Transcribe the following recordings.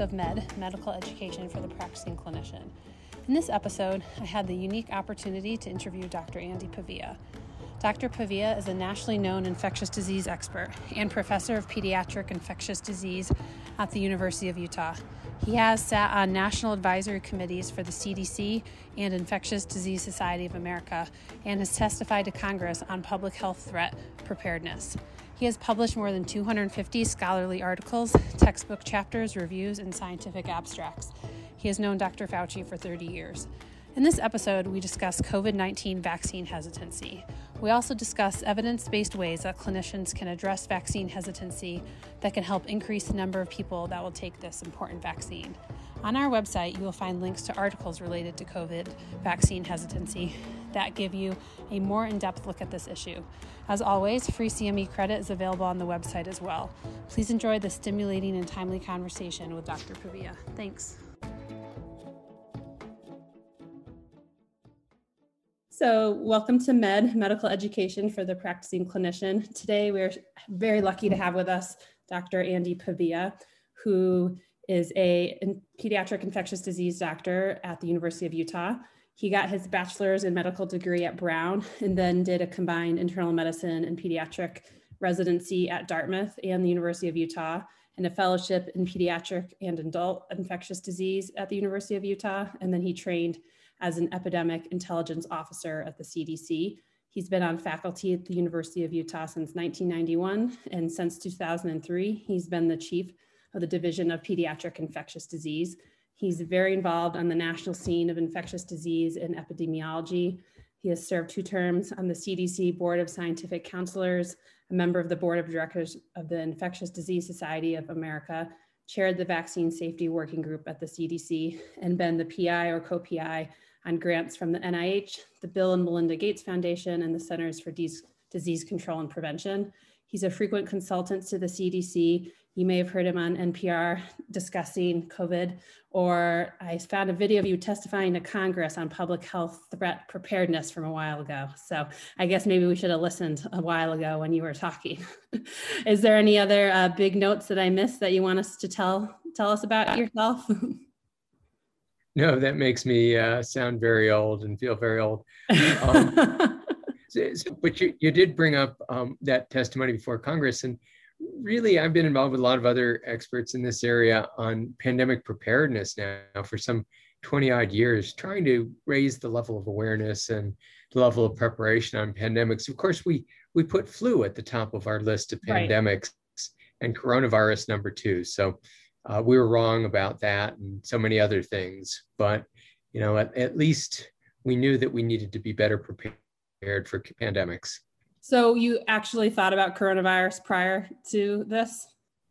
of MED, Medical Education for the Practicing Clinician. In this episode, I had the unique opportunity to interview Dr. Andy Pavia. Dr. Pavia is a nationally known infectious disease expert and professor of pediatric infectious disease at the University of Utah. He has sat on national advisory committees for the CDC and Infectious Disease Society of America and has testified to Congress on public health threat preparedness. He has published more than 250 scholarly articles, textbook chapters, reviews, and scientific abstracts. He has known Dr. Fauci for 30 years. In this episode, we discuss COVID 19 vaccine hesitancy. We also discuss evidence based ways that clinicians can address vaccine hesitancy that can help increase the number of people that will take this important vaccine. On our website, you will find links to articles related to COVID vaccine hesitancy that give you a more in depth look at this issue. As always, free CME credit is available on the website as well. Please enjoy the stimulating and timely conversation with Dr. Pavia. Thanks. So, welcome to MED, Medical Education for the Practicing Clinician. Today, we're very lucky to have with us Dr. Andy Pavia, who is a pediatric infectious disease doctor at the University of Utah. He got his bachelor's in medical degree at Brown and then did a combined internal medicine and pediatric residency at Dartmouth and the University of Utah, and a fellowship in pediatric and adult infectious disease at the University of Utah. And then he trained as an epidemic intelligence officer at the CDC. He's been on faculty at the University of Utah since 1991, and since 2003, he's been the chief of the Division of Pediatric Infectious Disease. He's very involved on the national scene of infectious disease and epidemiology. He has served two terms on the CDC Board of Scientific Counselors, a member of the Board of Directors of the Infectious Disease Society of America, chaired the Vaccine Safety Working Group at the CDC, and been the PI or co PI on grants from the NIH, the Bill and Melinda Gates Foundation, and the Centers for Disease Control and Prevention. He's a frequent consultant to the CDC. You may have heard him on NPR discussing COVID, or I found a video of you testifying to Congress on public health threat preparedness from a while ago. So I guess maybe we should have listened a while ago when you were talking. Is there any other uh, big notes that I missed that you want us to tell tell us about yourself? No, that makes me uh, sound very old and feel very old. Um, so, so, but you, you did bring up um, that testimony before Congress. And really, I've been involved with a lot of other experts in this area on pandemic preparedness now for some 20 odd years, trying to raise the level of awareness and the level of preparation on pandemics. Of course, we, we put flu at the top of our list of pandemics right. and coronavirus number two. So uh, we were wrong about that and so many other things. But you know, at, at least we knew that we needed to be better prepared for pandemics. So you actually thought about coronavirus prior to this?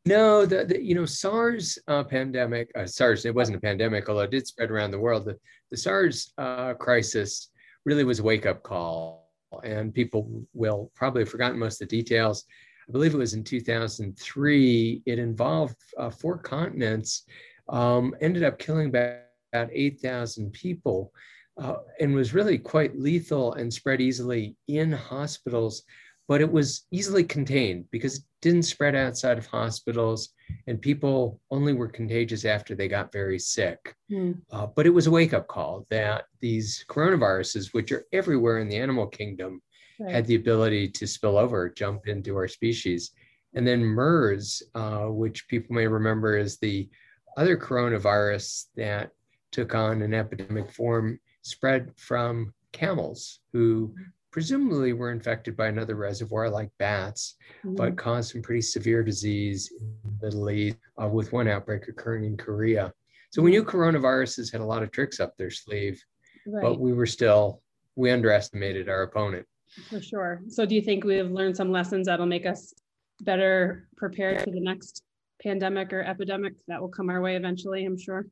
No, the, the you know SARS uh, pandemic, uh, SARS it wasn't a pandemic, although it did spread around the world. The, the SARS uh, crisis really was a wake up call, and people will probably have forgotten most of the details. I believe it was in 2003. It involved uh, four continents, um, ended up killing about, about 8,000 people, uh, and was really quite lethal and spread easily in hospitals. But it was easily contained because it didn't spread outside of hospitals, and people only were contagious after they got very sick. Mm. Uh, but it was a wake up call that these coronaviruses, which are everywhere in the animal kingdom, right. had the ability to spill over, jump into our species. And then MERS, uh, which people may remember is the other coronavirus that took on an epidemic form, spread from camels who presumably were infected by another reservoir like bats, mm-hmm. but caused some pretty severe disease in the Middle East, uh, with one outbreak occurring in Korea. So we knew coronaviruses had a lot of tricks up their sleeve, right. but we were still, we underestimated our opponent. For sure. So do you think we've learned some lessons that'll make us better prepared for the next pandemic or epidemic that will come our way eventually, I'm sure?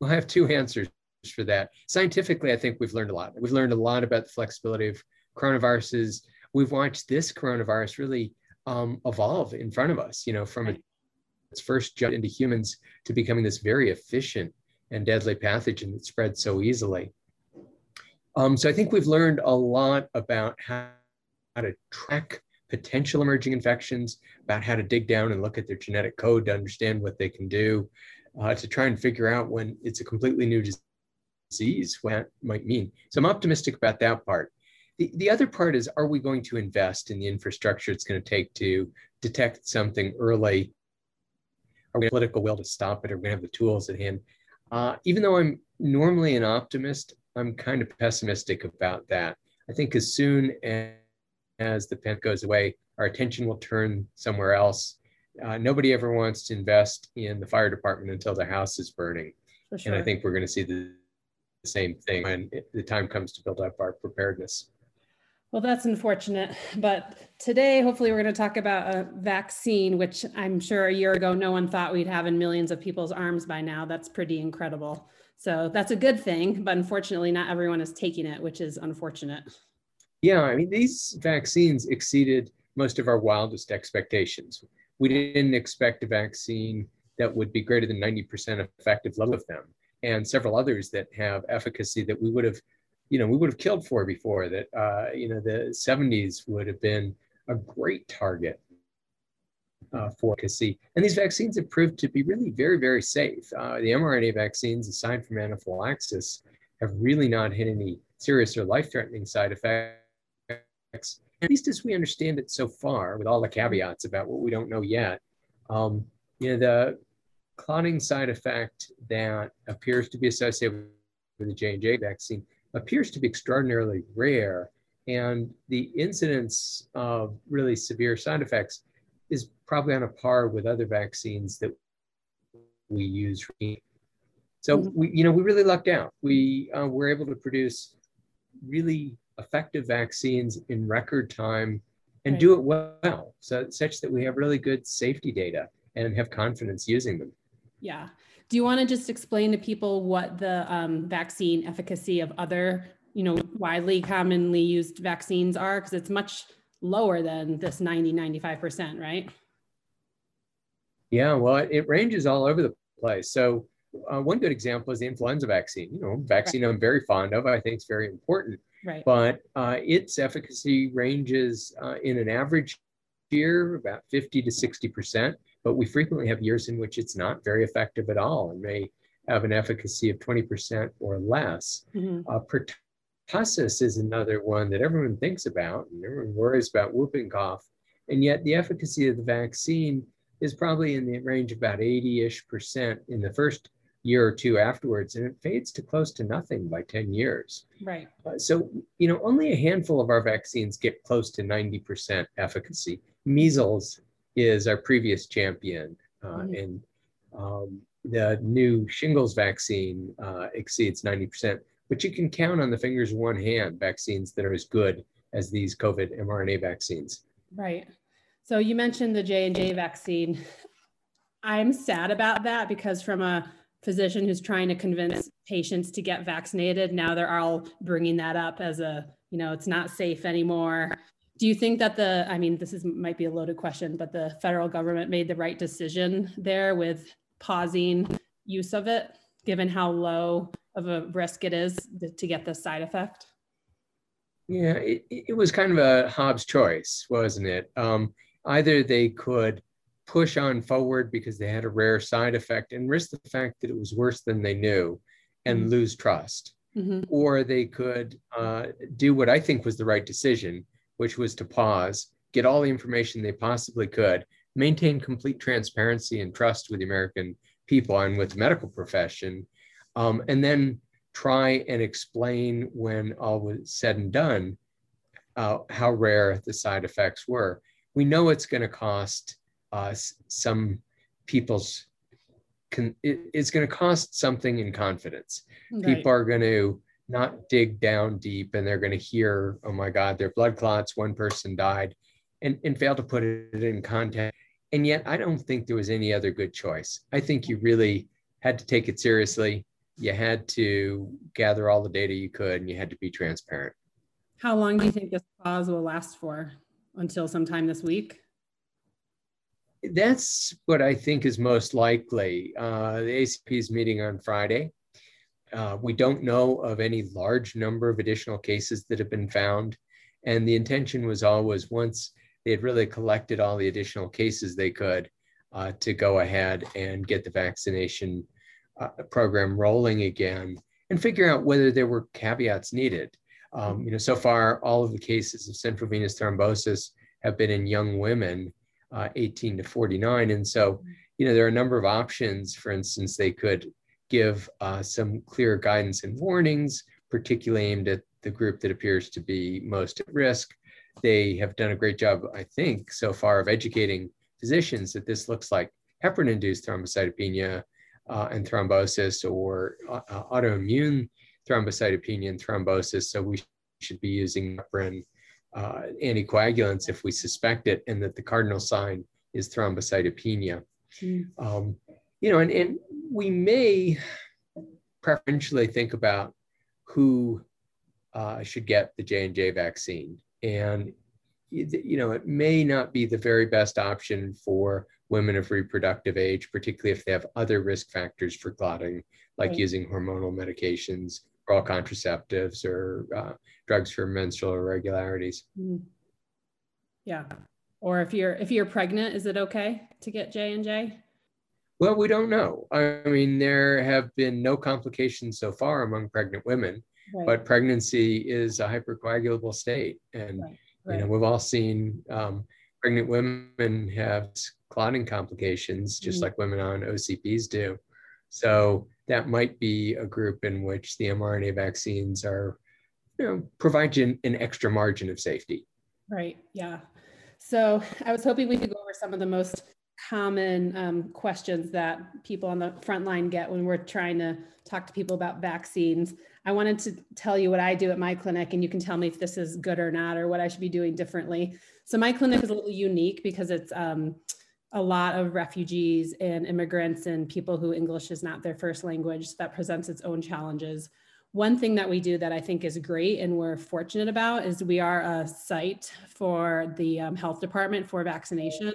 Well, I have two answers for that. Scientifically, I think we've learned a lot. We've learned a lot about the flexibility of coronaviruses. We've watched this coronavirus really um, evolve in front of us, you know, from right. its first jump into humans to becoming this very efficient and deadly pathogen that spreads so easily. Um, so I think we've learned a lot about how, how to track potential emerging infections, about how to dig down and look at their genetic code to understand what they can do, uh, to try and figure out when it's a completely new disease, what might mean. So I'm optimistic about that part. The, the other part is, are we going to invest in the infrastructure it's going to take to detect something early? Are we going to have political will to stop it? Are we going to have the tools at hand? Uh, even though I'm normally an optimist, I'm kind of pessimistic about that. I think as soon as, as the pen goes away, our attention will turn somewhere else. Uh, nobody ever wants to invest in the fire department until the house is burning. Sure. And I think we're going to see the, the same thing when the time comes to build up our preparedness. Well, that's unfortunate. But today, hopefully, we're going to talk about a vaccine, which I'm sure a year ago, no one thought we'd have in millions of people's arms by now. That's pretty incredible. So that's a good thing. But unfortunately, not everyone is taking it, which is unfortunate. Yeah, I mean, these vaccines exceeded most of our wildest expectations. We didn't expect a vaccine that would be greater than 90% effective level of them, and several others that have efficacy that we would have you know, we would have killed for before that, uh, you know, the 70s would have been a great target uh, for efficacy. And these vaccines have proved to be really very, very safe. Uh, the mRNA vaccines, aside from anaphylaxis, have really not had any serious or life-threatening side effects, at least as we understand it so far, with all the caveats about what we don't know yet. Um, you know, the clotting side effect that appears to be associated with the J&J vaccine appears to be extraordinarily rare. And the incidence of really severe side effects is probably on a par with other vaccines that we use. So mm-hmm. we, you know, we really lucked out. We uh, were able to produce really effective vaccines in record time and right. do it well, so such that we have really good safety data and have confidence using them. Yeah. Do you want to just explain to people what the um, vaccine efficacy of other, you know, widely commonly used vaccines are? Because it's much lower than this 90, 95%, right? Yeah, well, it ranges all over the place. So uh, one good example is the influenza vaccine. You know, vaccine right. I'm very fond of. I think it's very important. Right. But uh, its efficacy ranges uh, in an average year about 50 to 60 percent but we frequently have years in which it's not very effective at all and may have an efficacy of 20% or less. Mm-hmm. Uh, pertussis is another one that everyone thinks about and everyone worries about whooping cough. And yet the efficacy of the vaccine is probably in the range of about 80-ish percent in the first year or two afterwards, and it fades to close to nothing by 10 years. Right. Uh, so, you know, only a handful of our vaccines get close to 90% efficacy. Measles is our previous champion. Uh, mm-hmm. And um, the new shingles vaccine uh, exceeds 90%. But you can count on the fingers of one hand vaccines that are as good as these COVID mRNA vaccines. Right. So you mentioned the J and J vaccine. I'm sad about that because from a physician who's trying to convince patients to get vaccinated, now they're all bringing that up as a, you know, it's not safe anymore do you think that the i mean this is might be a loaded question but the federal government made the right decision there with pausing use of it given how low of a risk it is to get this side effect yeah it, it was kind of a Hobson's choice wasn't it um, either they could push on forward because they had a rare side effect and risk the fact that it was worse than they knew and mm-hmm. lose trust mm-hmm. or they could uh, do what i think was the right decision which was to pause, get all the information they possibly could, maintain complete transparency and trust with the American people and with the medical profession, um, and then try and explain when all was said and done uh, how rare the side effects were. We know it's going to cost uh, some people's, con- it, it's going to cost something in confidence. Right. People are going to not dig down deep and they're going to hear, oh my God, there are blood clots, one person died, and, and fail to put it in context. And yet, I don't think there was any other good choice. I think you really had to take it seriously. You had to gather all the data you could and you had to be transparent. How long do you think this pause will last for? Until sometime this week? That's what I think is most likely. Uh, the ACIP is meeting on Friday. Uh, we don't know of any large number of additional cases that have been found. And the intention was always once they had really collected all the additional cases they could uh, to go ahead and get the vaccination uh, program rolling again and figure out whether there were caveats needed. Um, you know, so far, all of the cases of cerebral venous thrombosis have been in young women, uh, 18 to 49. And so, you know, there are a number of options. For instance, they could give uh, some clear guidance and warnings, particularly aimed at the group that appears to be most at risk. They have done a great job, I think, so far of educating physicians that this looks like heparin-induced thrombocytopenia uh, and thrombosis or uh, uh, autoimmune thrombocytopenia and thrombosis. So we should be using heparin uh, anticoagulants if we suspect it and that the cardinal sign is thrombocytopenia. Mm. Um, you know, and, and we may preferentially think about who uh, should get the J&J vaccine. And you know, it may not be the very best option for women of reproductive age, particularly if they have other risk factors for clotting, like right. using hormonal medications, or oral contraceptives, or uh, drugs for menstrual irregularities. Mm. Yeah. Or if you're if you're pregnant, is it okay to get J and J? Well, we don't know. I mean, there have been no complications so far among pregnant women, right. but pregnancy is a hypercoagulable state, and right Right. You know, we've all seen um, pregnant women have clotting complications, just mm-hmm. like women on OCPs do. So that might be a group in which the mRNA vaccines are, you know, provide you an, an extra margin of safety. Right. Yeah. So I was hoping we could go over some of the most common um, questions that people on the front line get when we're trying to talk to people about vaccines. I wanted to tell you what I do at my clinic, and you can tell me if this is good or not, or what I should be doing differently. So, my clinic is a little unique because it's um, a lot of refugees and immigrants and people who English is not their first language. that presents its own challenges. One thing that we do that I think is great and we're fortunate about is we are a site for the um, health department for vaccination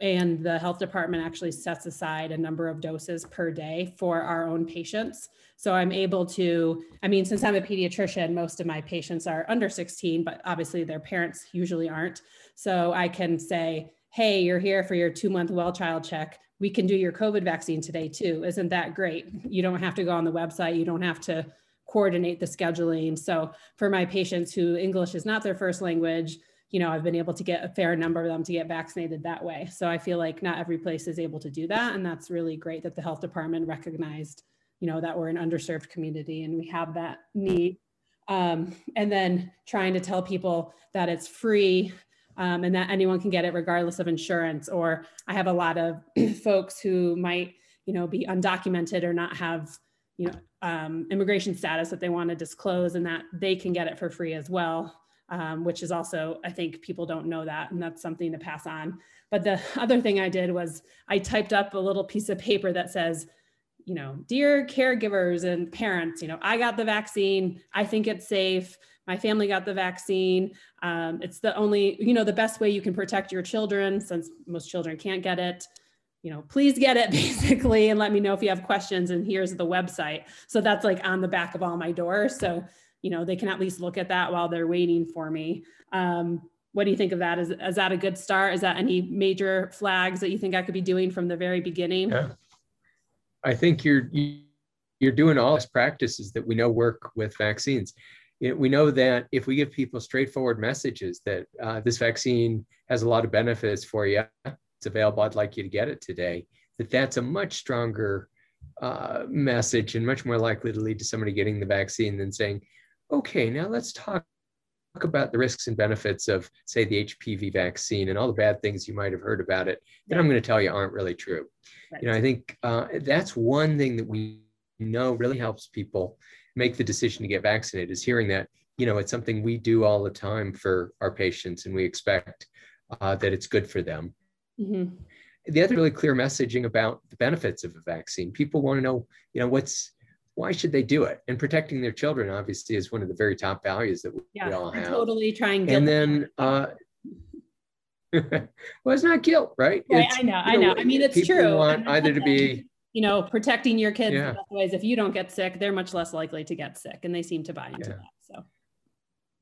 and the health department actually sets aside a number of doses per day for our own patients. So I'm able to, I mean, since I'm a pediatrician, most of my patients are under 16, but obviously their parents usually aren't. So I can say, hey, you're here for your two month well child check. We can do your COVID vaccine today too. Isn't that great? You don't have to go on the website. You don't have to coordinate the scheduling. So for my patients who English is not their first language, you know, I've been able to get a fair number of them to get vaccinated that way. So I feel like not every place is able to do that. And that's really great that the health department recognized, you know, that we're an underserved community and we have that need. Um, and then trying to tell people that it's free um, and that anyone can get it regardless of insurance. Or I have a lot of folks who might, you know, be undocumented or not have, you know, um, immigration status that they want to disclose and that they can get it for free as well um, which is also, I think people don't know that, and that's something to pass on. But the other thing I did was I typed up a little piece of paper that says, you know, dear caregivers and parents, you know, I got the vaccine. I think it's safe. My family got the vaccine. Um, it's the only, you know, the best way you can protect your children since most children can't get it. You know, please get it basically and let me know if you have questions. And here's the website. So that's like on the back of all my doors. So you know, they can at least look at that while they're waiting for me. Um, what do you think of that? Is, is that a good start? Is that any major flags that you think I could be doing from the very beginning? Yeah. I think you're you're doing all these practices that we know work with vaccines. We know that if we give people straightforward messages that uh, this vaccine has a lot of benefits for you, it's available. I'd like you to get it today. That that's a much stronger uh, message and much more likely to lead to somebody getting the vaccine than saying, okay, now let's talk talk about the risks and benefits of, say, the HPV vaccine and all the bad things you might have heard about it that I'm going to tell you aren't really true. Right. You know, I think uh, that's one thing that we know really helps people make the decision to get vaccinated is hearing that, you know, it's something we do all the time for our patients and we expect uh, that it's good for them. Mm-hmm. The other really clear messaging about the benefits of a vaccine. People want to know, you know, what's why should they do it? And protecting their children obviously is one of the very top values that we, yeah, we all have. Totally trying. To and then, uh, well, it's not guilt, right? right I know, I know. I mean, it's true. You want either to be, you know, protecting your kids yeah. ways. If you don't get sick, they're much less likely to get sick, and they seem to buy into yeah. that. So,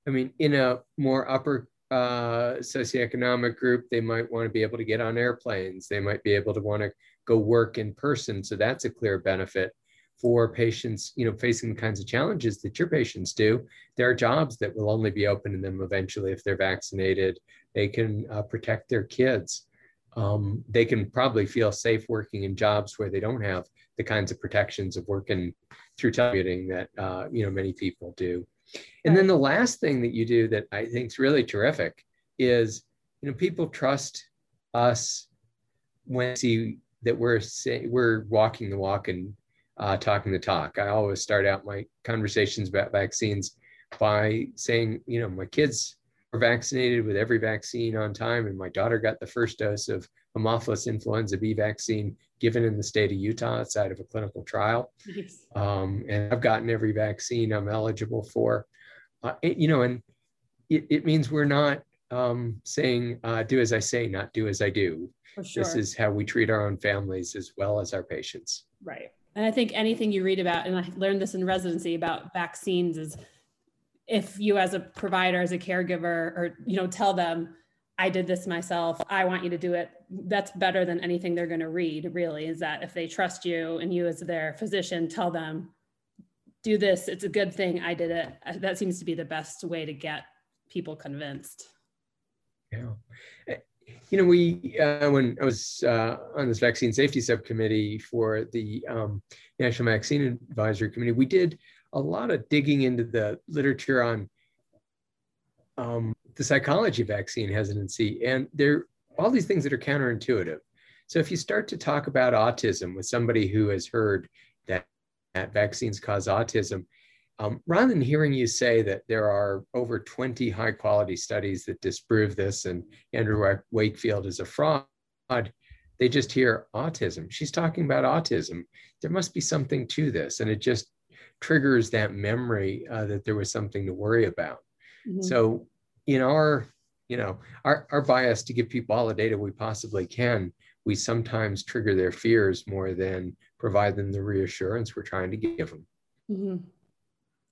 I mean, in a more upper uh, socioeconomic group, they might want to be able to get on airplanes. They might be able to want to go work in person. So that's a clear benefit for patients, you know, facing the kinds of challenges that your patients do. There are jobs that will only be open to them eventually if they're vaccinated. They can uh, protect their kids. Um, they can probably feel safe working in jobs where they don't have the kinds of protections of working through telecommuting that uh, you know many people do. And then the last thing that you do that I think is really terrific is you know people trust us when see that we're say, we're walking the walk and uh, talking the talk. I always start out my conversations about vaccines by saying, you know, my kids were vaccinated with every vaccine on time, and my daughter got the first dose of Haemophilus influenza B vaccine given in the state of Utah outside of a clinical trial. Nice. Um, and I've gotten every vaccine I'm eligible for. Uh, you know, and it, it means we're not um, saying, uh, do as I say, not do as I do. Sure. This is how we treat our own families as well as our patients. Right. And I think anything you read about, and I learned this in residency about vaccines, is if you as a provider, as a caregiver, or you know, tell them, I did this myself, I want you to do it. That's better than anything they're going to read, really, is that if they trust you and you as their physician, tell them, do this, it's a good thing, I did it. Uh, that seems to be the best way to get people convinced. Yeah you know, we uh, when I was uh, on this vaccine safety subcommittee for the um, National Vaccine Advisory Committee, we did a lot of digging into the literature on um, the psychology of vaccine hesitancy, and there are all these things that are counterintuitive. So if you start to talk about autism with somebody who has heard that, that vaccines cause autism, um, rather than hearing you say that there are over 20 high quality studies that disprove this and Andrew Wakefield is a fraud, they just hear autism. She's talking about autism. There must be something to this. And it just triggers that memory uh, that there was something to worry about. Mm-hmm. So, in our, you know, our, our bias to give people all the data we possibly can, we sometimes trigger their fears more than provide them the reassurance we're trying to give them. Mm-hmm.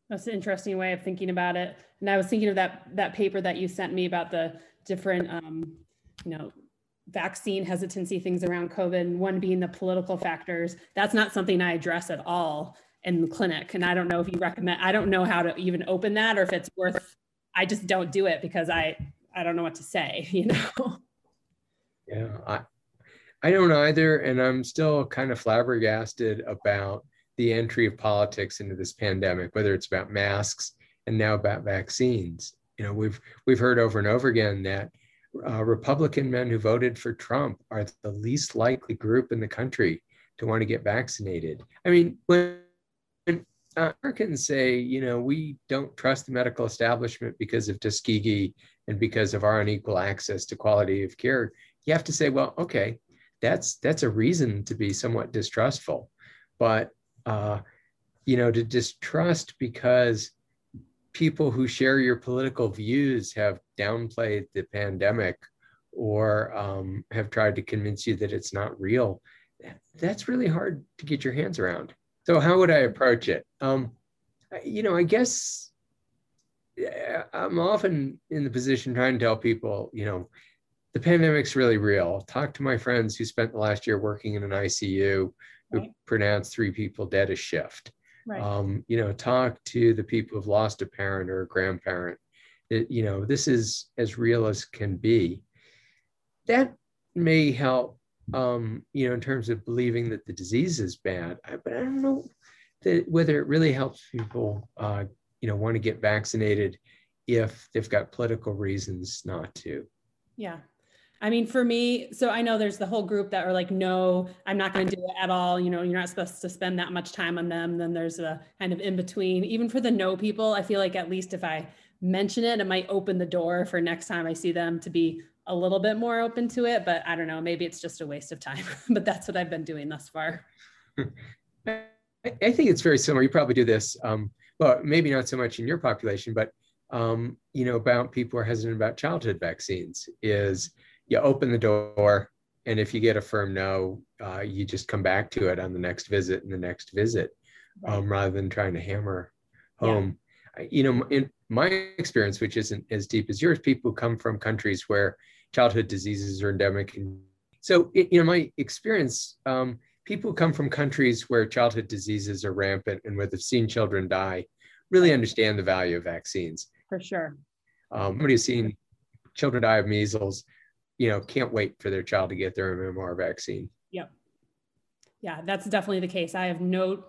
That's an interesting way of thinking about it. And I was thinking of that that paper that you sent me about the different, um, you know, vaccine hesitancy things around COVID. And one being the political factors. That's not something I address at all in the clinic. And I don't know if you recommend. I don't know how to even open that, or if it's worth. I just don't do it because I I don't know what to say. You know. Yeah, I I don't either, and I'm still kind of flabbergasted about the entry of politics into this pandemic, whether it's about masks and now about vaccines. You know, we've we've heard over and over again that uh, Republican men who voted for Trump are the least likely group in the country to want to get vaccinated. I mean, when, when Americans say, you know, we don't trust the medical establishment because of Tuskegee and because of our unequal access to quality of care, you have to say, well, okay, that's that's a reason to be somewhat distrustful. But uh, you know, to distrust because people who share your political views have downplayed the pandemic or um, have tried to convince you that it's not real. That's really hard to get your hands around. So, how would I approach it? Um, you know, I guess I'm often in the position trying to tell people, you know, the pandemic's really real. Talk to my friends who spent the last year working in an ICU who right. pronounced three people dead a shift. Right. Um, you know, talk to the people who've lost a parent or a grandparent. It, you know, this is as real as can be. That may help, um, you know, in terms of believing that the disease is bad. I, but I don't know that whether it really helps people, uh, you know, want to get vaccinated if they've got political reasons not to. Yeah, I mean, for me, so I know there's the whole group that are like, no, I'm not going to do it at all. You know, you're not supposed to spend that much time on them. Then there's a kind of in between. Even for the no people, I feel like at least if I mention it, it might open the door for next time I see them to be a little bit more open to it. But I don't know, maybe it's just a waste of time. but that's what I've been doing thus far. I think it's very similar. You probably do this, um, well, maybe not so much in your population, but um, you know, about people are hesitant about childhood vaccines is you open the door and if you get a firm no uh, you just come back to it on the next visit and the next visit right. um, rather than trying to hammer home yeah. you know in my experience, which isn't as deep as yours, people come from countries where childhood diseases are endemic. And so, it, you know, my experience, um, people come from countries where childhood diseases are rampant and where they've seen children die really understand the value of vaccines. For sure. Um, somebody who's seen children die of measles, you know, can't wait for their child to get their MMR vaccine. Yep. Yeah, that's definitely the case. I have no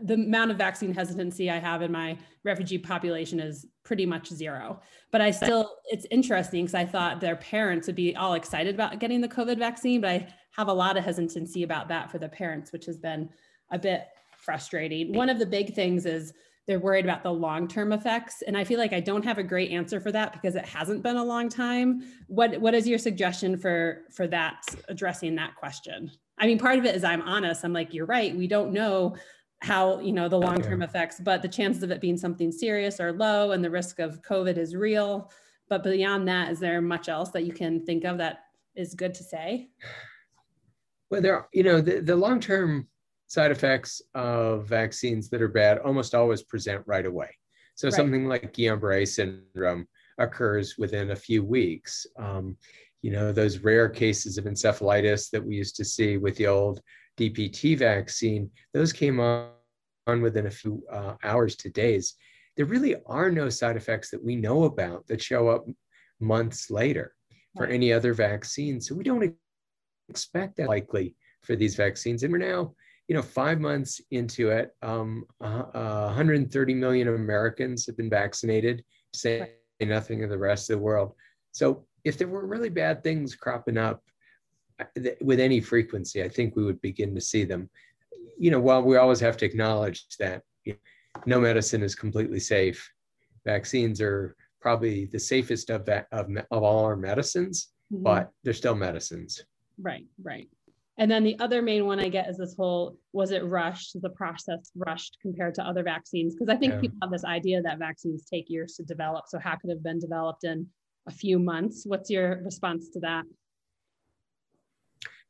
the amount of vaccine hesitancy I have in my refugee population is pretty much zero. But I still, it's interesting because I thought their parents would be all excited about getting the COVID vaccine, but I have a lot of hesitancy about that for the parents, which has been a bit frustrating. One of the big things is they're worried about the long-term effects. And i feel like i don't have a great answer for that because it hasn't been a long time. What what is your suggestion for for that addressing that question? I mean part of it is i'm honest. I'm like you're right. We don't know how you know the long-term effects but the chances of it being something serious are low and the risk of covid is real. But beyond that is there much else that you can think of that is good to say? Well there you know the, the long-term side effects of vaccines that are bad almost always present right away. So right. something like Guillain-Barré syndrome occurs within a few weeks. Um, you know, those rare cases of encephalitis that we used to see with the old DPT vaccine, those came on, on within a few uh, hours to days. There really are no side effects that we know about that show up months later for right. any other vaccine. So we don't expect that likely for these vaccines. And we're now you know, five months into it, um, uh, uh, 130 million Americans have been vaccinated, say nothing of the rest of the world. So if there were really bad things cropping up uh, with any frequency, I think we would begin to see them. You know, while we always have to acknowledge that you know, no medicine is completely safe, vaccines are probably the safest of that of, of all our medicines, mm-hmm. but they're still medicines. Right, right. And then the other main one I get is this whole was it rushed, the process rushed compared to other vaccines? Because I think yeah. people have this idea that vaccines take years to develop. So, how could it have been developed in a few months? What's your response to that?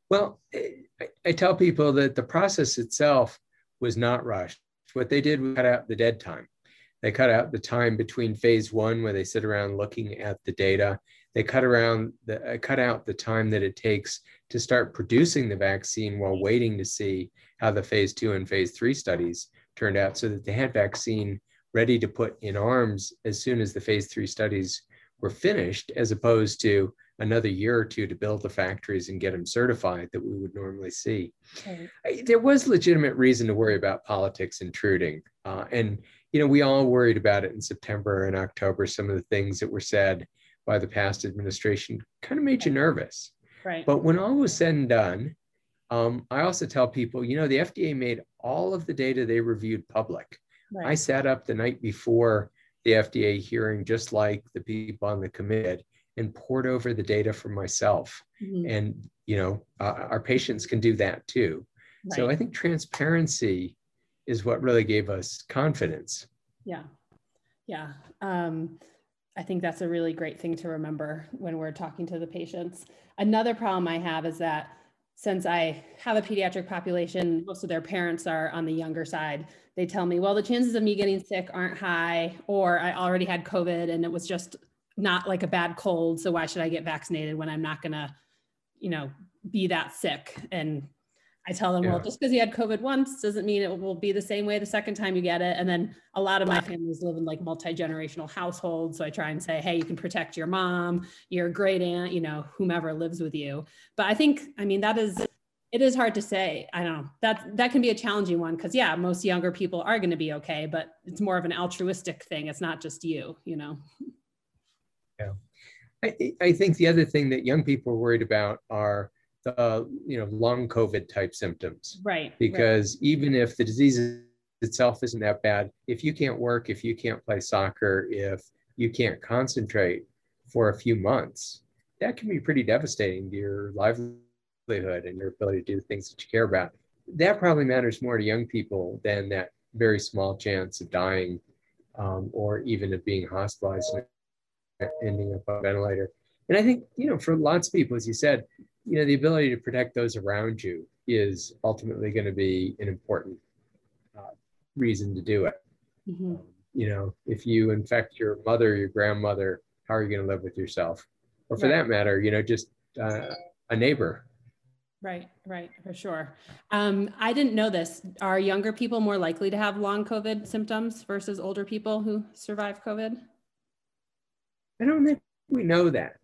Well, I, I tell people that the process itself was not rushed. What they did was cut out the dead time. They cut out the time between phase one, where they sit around looking at the data, they cut around the uh, cut out the time that it takes to start producing the vaccine while waiting to see how the phase two and phase three studies turned out so that they had vaccine ready to put in arms as soon as the phase three studies were finished as opposed to another year or two to build the factories and get them certified that we would normally see. Okay. There was legitimate reason to worry about politics intruding. Uh, and, you know, we all worried about it in September and October, some of the things that were said by the past administration kind of made you nervous. Right. But when all was said and done, um, I also tell people, you know, the FDA made all of the data they reviewed public. Right. I sat up the night before the FDA hearing, just like the people on the committee, and poured over the data for myself. Mm-hmm. And, you know, uh, our patients can do that too. Right. So I think transparency is what really gave us confidence. Yeah. Yeah. Um, I think that's a really great thing to remember when we're talking to the patients. Another problem I have is that since I have a pediatric population, most of their parents are on the younger side. They tell me, well, the chances of me getting sick aren't high, or I already had COVID and it was just not like a bad cold. So why should I get vaccinated when I'm not going to, you know, be that sick? And I tell them, yeah. well, just because you had COVID once doesn't mean it will be the same way the second time you get it. And then a lot of my families live in like multi generational households. So I try and say, hey, you can protect your mom, your great aunt, you know, whomever lives with you. But I think, I mean, that is, it is hard to say. I don't know. That that can be a challenging one because yeah, most younger people are going to be okay, but it's more of an altruistic thing. It's not just you, you know. Yeah, I, I think the other thing that young people are worried about are the you know long COVID type symptoms. Right. Because right. even if the disease itself isn't that bad, if you can't work, if you can't play soccer, if you can't concentrate for a few months, that can be pretty devastating to your livelihood and your ability to do the things that you care about. That probably matters more to young people than that very small chance of dying um, or even of being hospitalized and ending up on a ventilator. And I think, you know, for lots of people, as you said, you know, the ability to protect those around you is ultimately going to be an important uh, reason to do it. Mm-hmm. Um, you know, if you infect your mother, your grandmother, how are you going to live with yourself? Or for right. that matter, you know, just uh, a neighbor. Right, right, for sure. Um, I didn't know this. Are younger people more likely to have long COVID symptoms versus older people who survive COVID? I don't think we know that,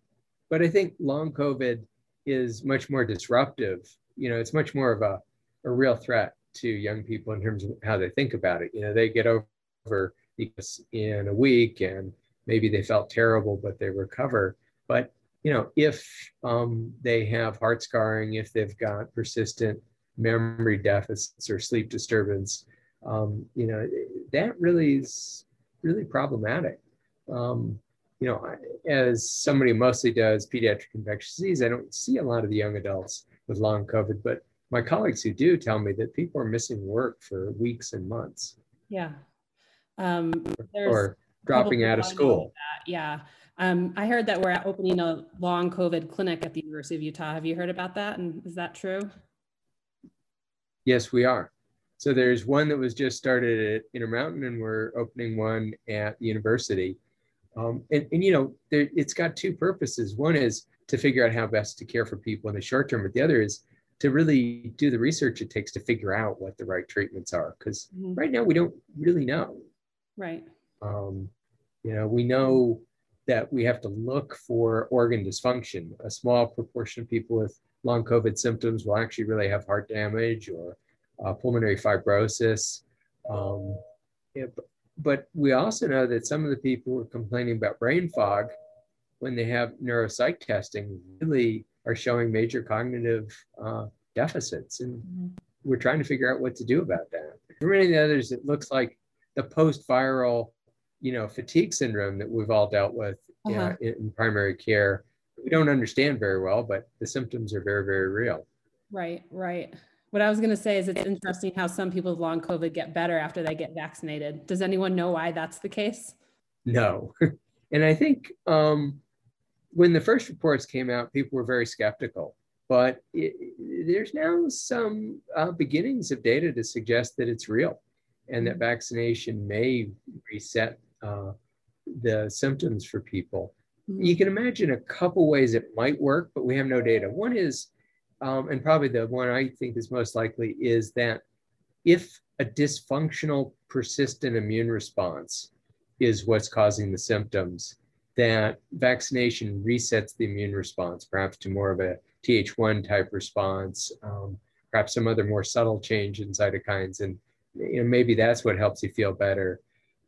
but I think long COVID is much more disruptive. You know, it's much more of a, a real threat to young people in terms of how they think about it. You know, they get over in a week and maybe they felt terrible, but they recover. But you know, if um, they have heart scarring, if they've got persistent memory deficits or sleep disturbance, um, you know, that really is really problematic. Um, you know, as somebody mostly does pediatric infectious disease, I don't see a lot of the young adults with long COVID, but my colleagues who do tell me that people are missing work for weeks and months. Yeah. Um, or dropping out of school. Yeah. Um, I heard that we're opening a long COVID clinic at the University of Utah. Have you heard about that? And is that true? Yes, we are. So there's one that was just started at Intermountain, and we're opening one at the university. Um, and, and, you know, there, it's got two purposes. One is to figure out how best to care for people in the short term, but the other is to really do the research it takes to figure out what the right treatments are. Because mm-hmm. right now we don't really know. Right. Um, you know, we know that we have to look for organ dysfunction. A small proportion of people with long COVID symptoms will actually really have heart damage or uh, pulmonary fibrosis. Um, it, but we also know that some of the people who are complaining about brain fog when they have neuropsych testing really are showing major cognitive uh, deficits. And mm-hmm. we're trying to figure out what to do about that. For many of the others, it looks like the post-viral you know, fatigue syndrome that we've all dealt with uh-huh. in, in primary care. We don't understand very well, but the symptoms are very, very real. Right, right. What I was going to say is it's interesting how some people with long COVID get better after they get vaccinated. Does anyone know why that's the case? No. and I think um, when the first reports came out, people were very skeptical. But it, there's now some uh, beginnings of data to suggest that it's real and that mm-hmm. vaccination may reset uh, the symptoms for people. Mm-hmm. You can imagine a couple ways it might work, but we have no data. One is, um, and probably the one I think is most likely, is that if a dysfunctional, persistent immune response is what's causing the symptoms, that vaccination resets the immune response, perhaps to more of a Th1 type response, um, perhaps some other more subtle change in cytokines. And you know, maybe that's what helps you feel better.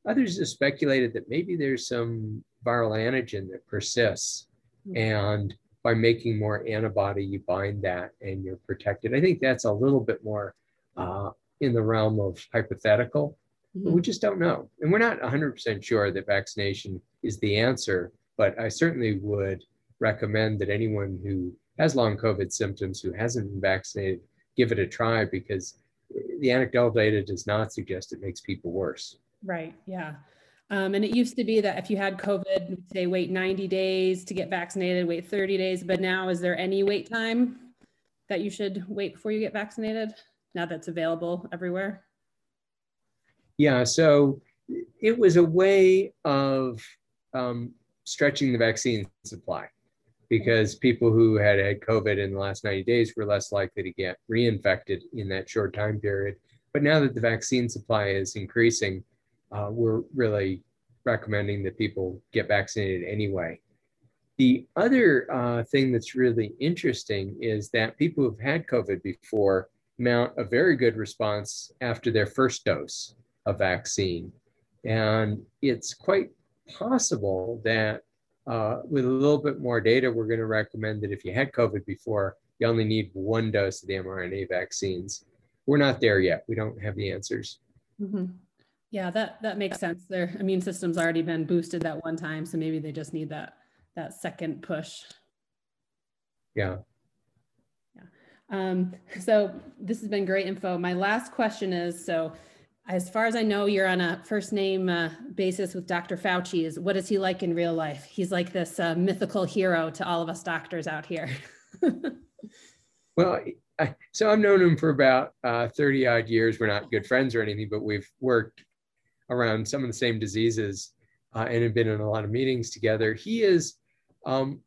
Others have speculated that maybe there's some viral antigen that persists. Mm-hmm. And by making more antibody, you bind that and you're protected. I think that's a little bit more uh, in the realm of hypothetical, mm-hmm. but we just don't know. And we're not 100% sure that vaccination is the answer, but I certainly would recommend that anyone who has long COVID symptoms who hasn't been vaccinated give it a try because the anecdotal data does not suggest it makes people worse. Right. Yeah. Um, and it used to be that if you had COVID, say wait 90 days to get vaccinated, wait 30 days. But now, is there any wait time that you should wait before you get vaccinated? Now that's available everywhere. Yeah. So it was a way of um, stretching the vaccine supply because people who had had COVID in the last 90 days were less likely to get reinfected in that short time period. But now that the vaccine supply is increasing, uh, we're really recommending that people get vaccinated anyway. The other uh, thing that's really interesting is that people who've had COVID before mount a very good response after their first dose of vaccine. And it's quite possible that uh, with a little bit more data, we're going to recommend that if you had COVID before, you only need one dose of the mRNA vaccines. We're not there yet. We don't have the answers. Mm-hmm. Yeah, that that makes sense. Their immune system's already been boosted that one time, so maybe they just need that that second push. Yeah. Yeah. Um, so this has been great info. My last question is so as far as I know, you're on a first name uh, basis with Dr. Fauci. Is what is he like in real life? He's like this uh, mythical hero to all of us doctors out here. well, I, so I've known him for about uh, 30 odd years. We're not good friends or anything, but we've worked around some of the same diseases uh, and have been in a lot of meetings together. He is um,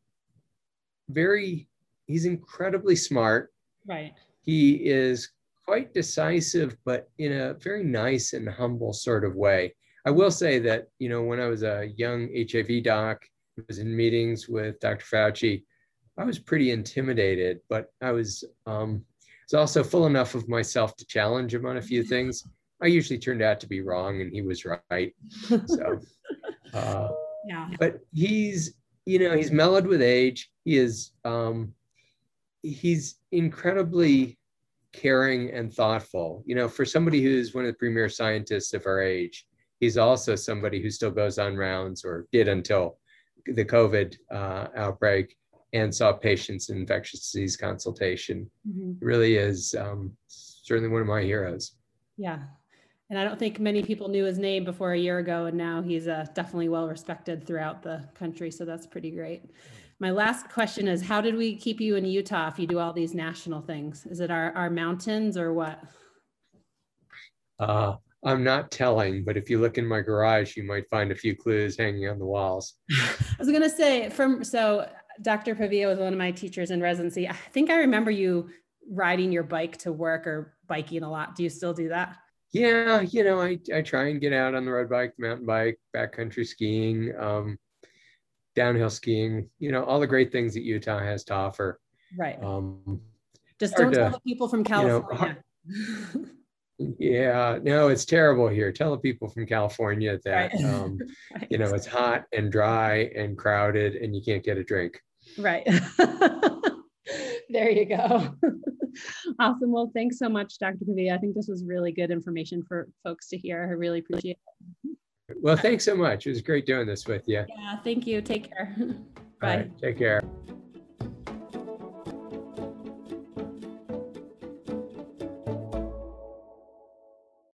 very, he's incredibly smart. Right. He is quite decisive, but in a very nice and humble sort of way. I will say that, you know, when I was a young HIV doc, I was in meetings with Dr. Fauci, I was pretty intimidated, but I was, um, was also full enough of myself to challenge him on a few things. I usually turned out to be wrong and he was right. So, uh, yeah. But he's, you know, he's mellowed with age. He is, um, he's incredibly caring and thoughtful. You know, for somebody who's one of the premier scientists of our age, he's also somebody who still goes on rounds or did until the COVID uh, outbreak and saw patients in infectious disease consultation. Mm-hmm. Really is um, certainly one of my heroes. Yeah. And I don't think many people knew his name before a year ago, and now he's uh, definitely well respected throughout the country. So that's pretty great. My last question is How did we keep you in Utah if you do all these national things? Is it our, our mountains or what? Uh, I'm not telling, but if you look in my garage, you might find a few clues hanging on the walls. I was going to say, from so Dr. Pavia was one of my teachers in residency. I think I remember you riding your bike to work or biking a lot. Do you still do that? Yeah, you know, I, I try and get out on the road bike, mountain bike, backcountry skiing, um, downhill skiing, you know, all the great things that Utah has to offer. Right. Um, Just don't to, tell the people from California. You know, Yeah, no, it's terrible here. Tell the people from California that right. um, right. you know it's hot and dry and crowded, and you can't get a drink. Right. there you go. awesome. Well, thanks so much, Dr. Pavia. I think this was really good information for folks to hear. I really appreciate it. Well, thanks so much. It was great doing this with you. Yeah, thank you. Take care. Bye. Right, take care.